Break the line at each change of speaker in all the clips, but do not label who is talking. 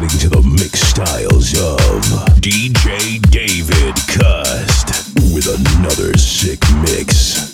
listening to the mix styles of DJ David Cust with another sick mix.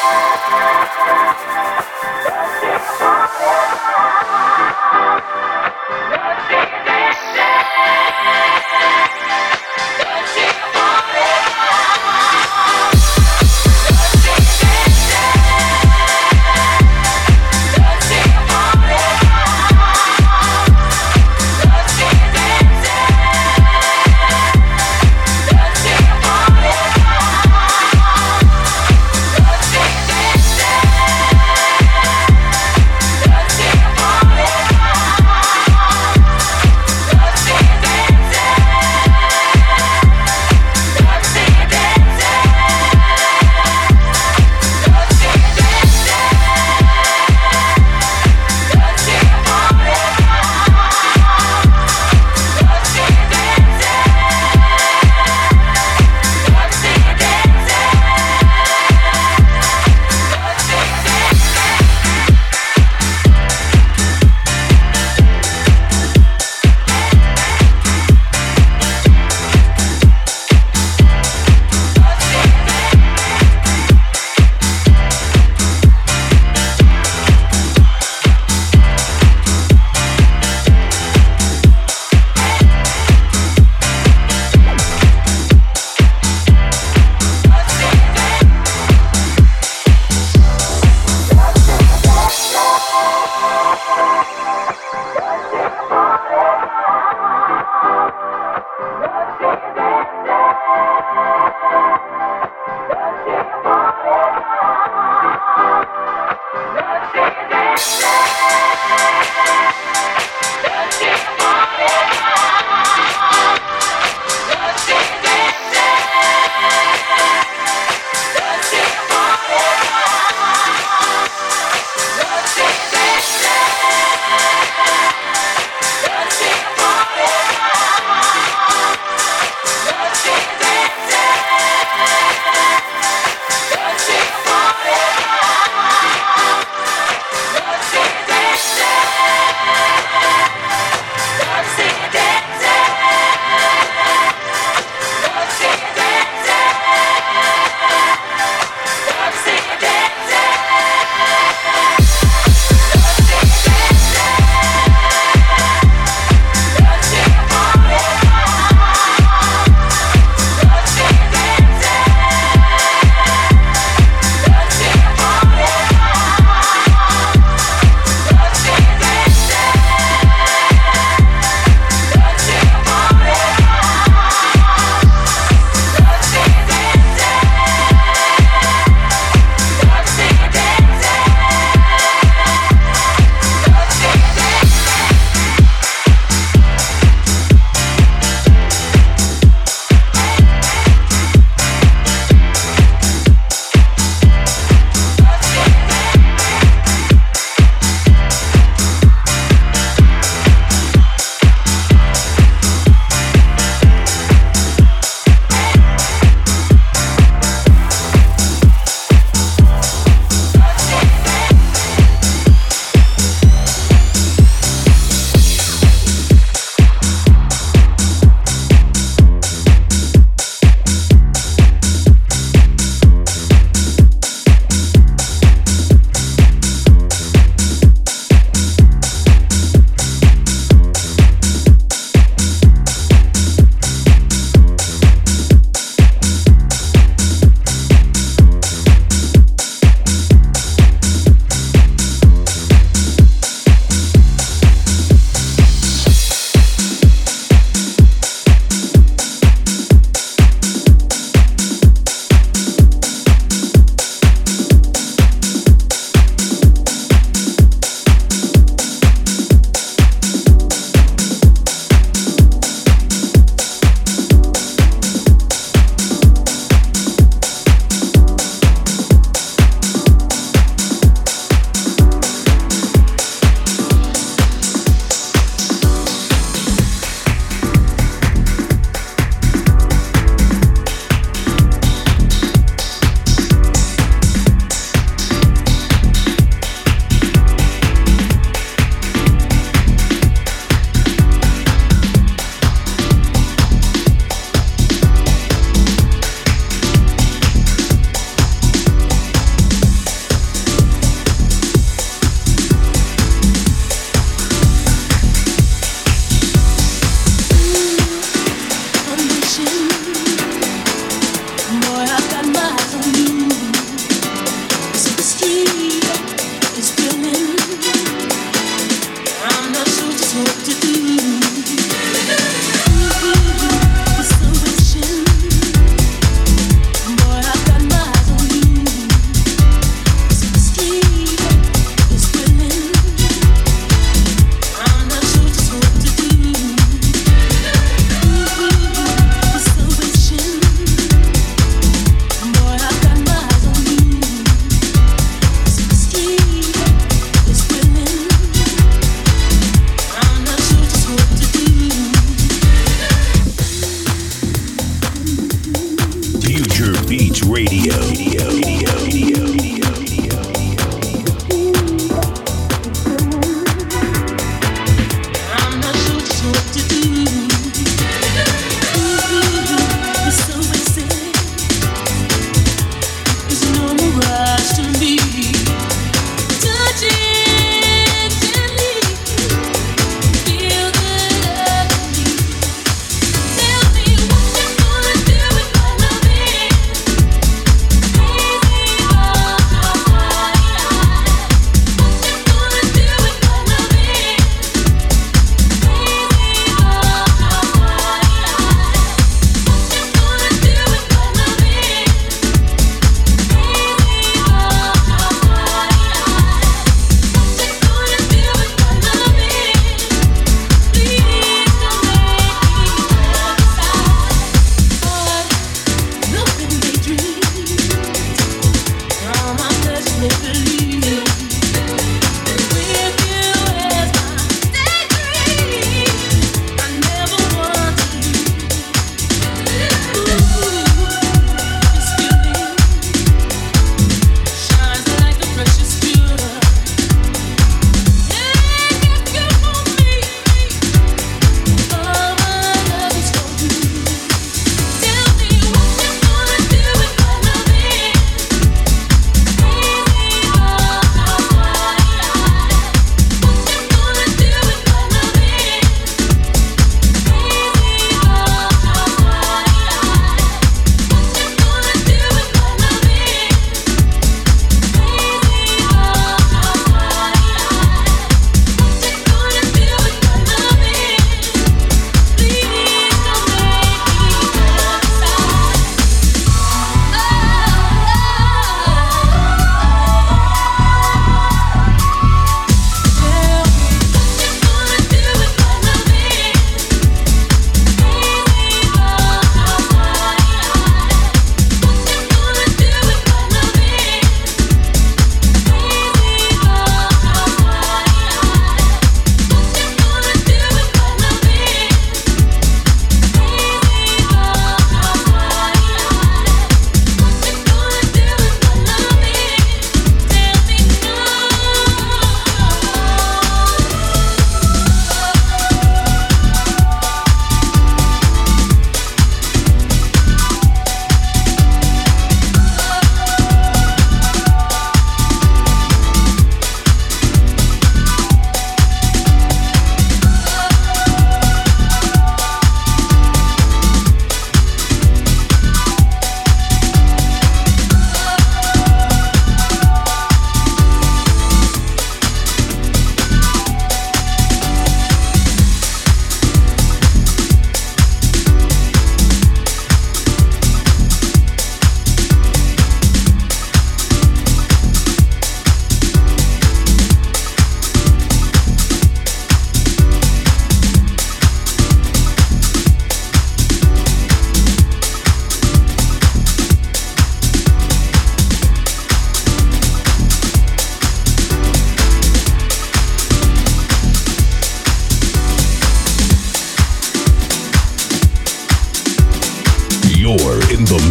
That's it.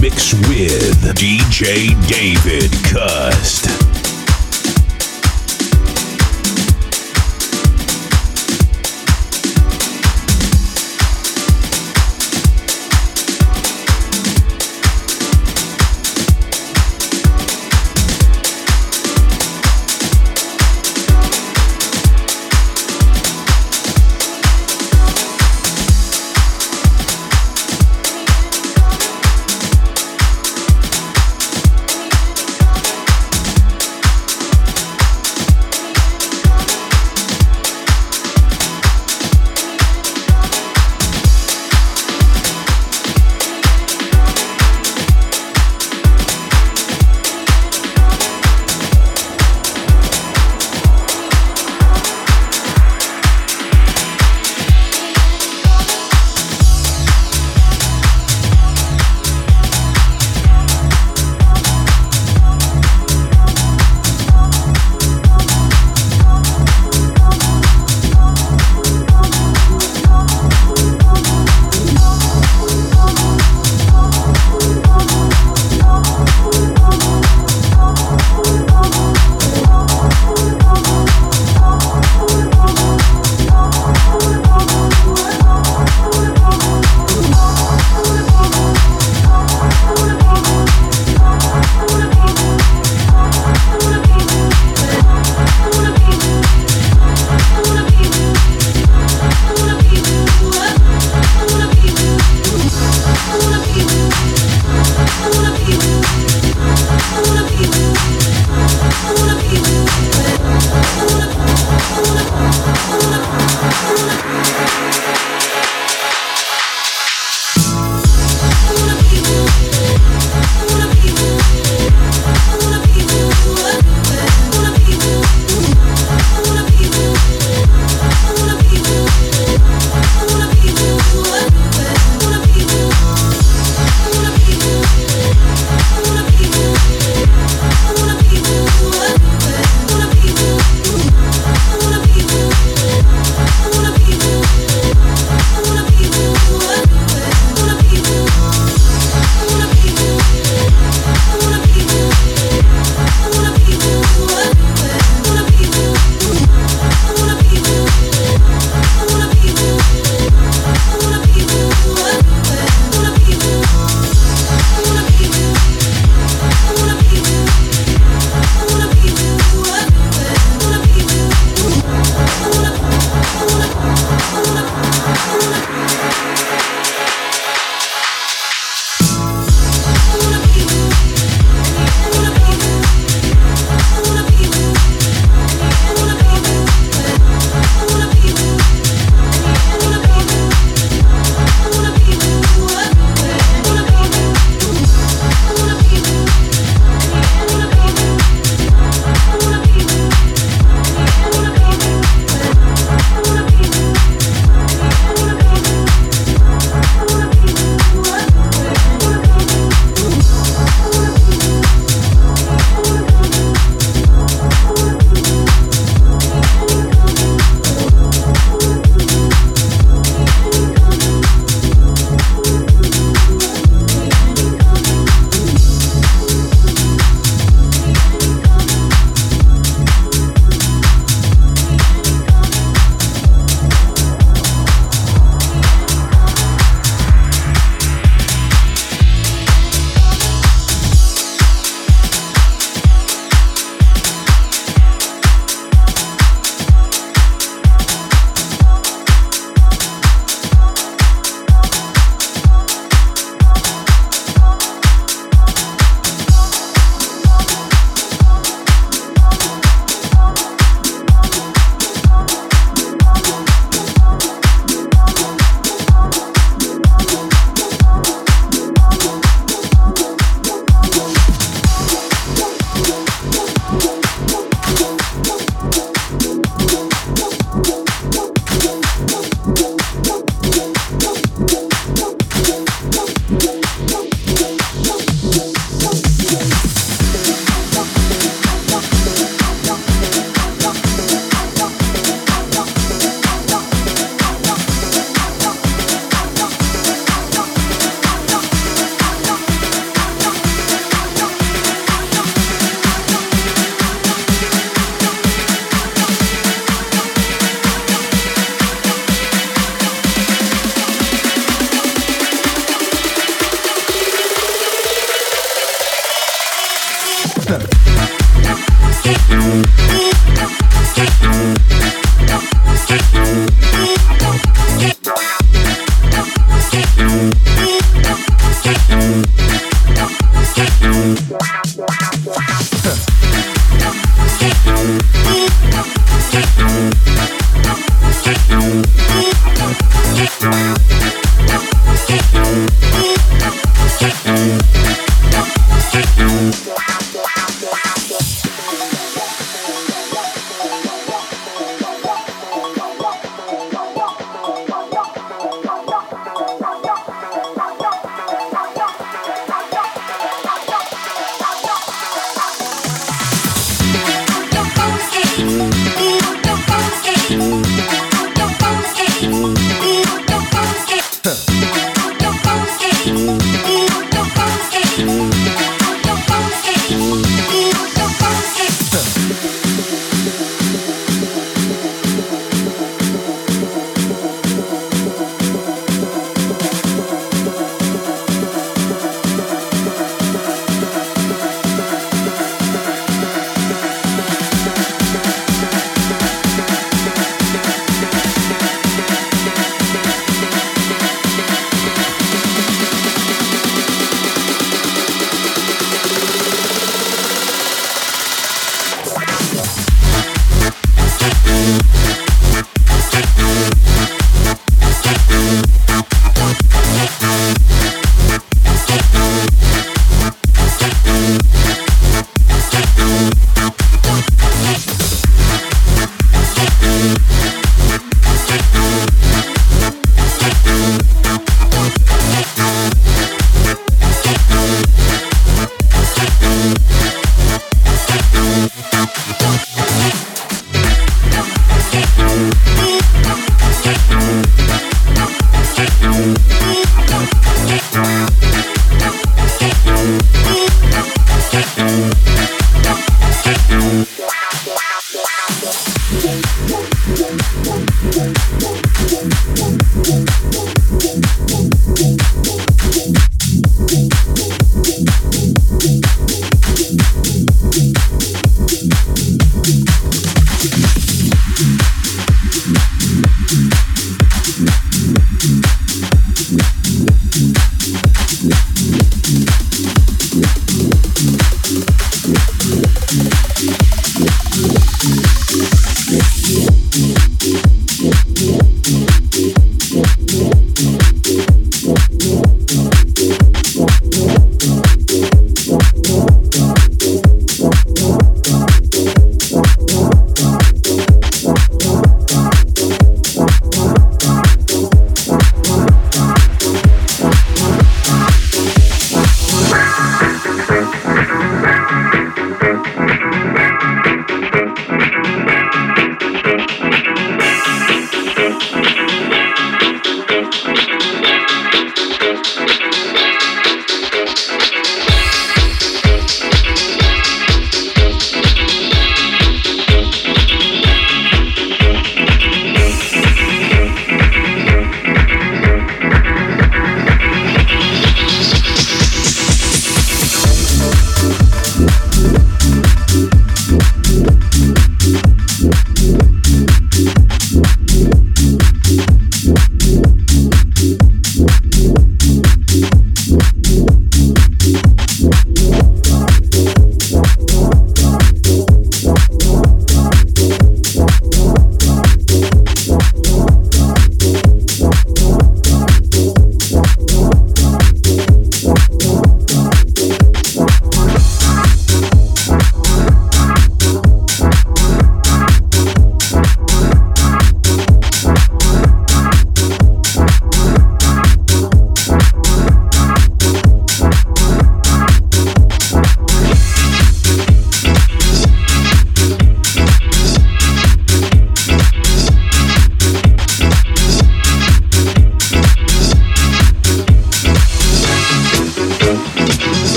mix with DJ
David Cust.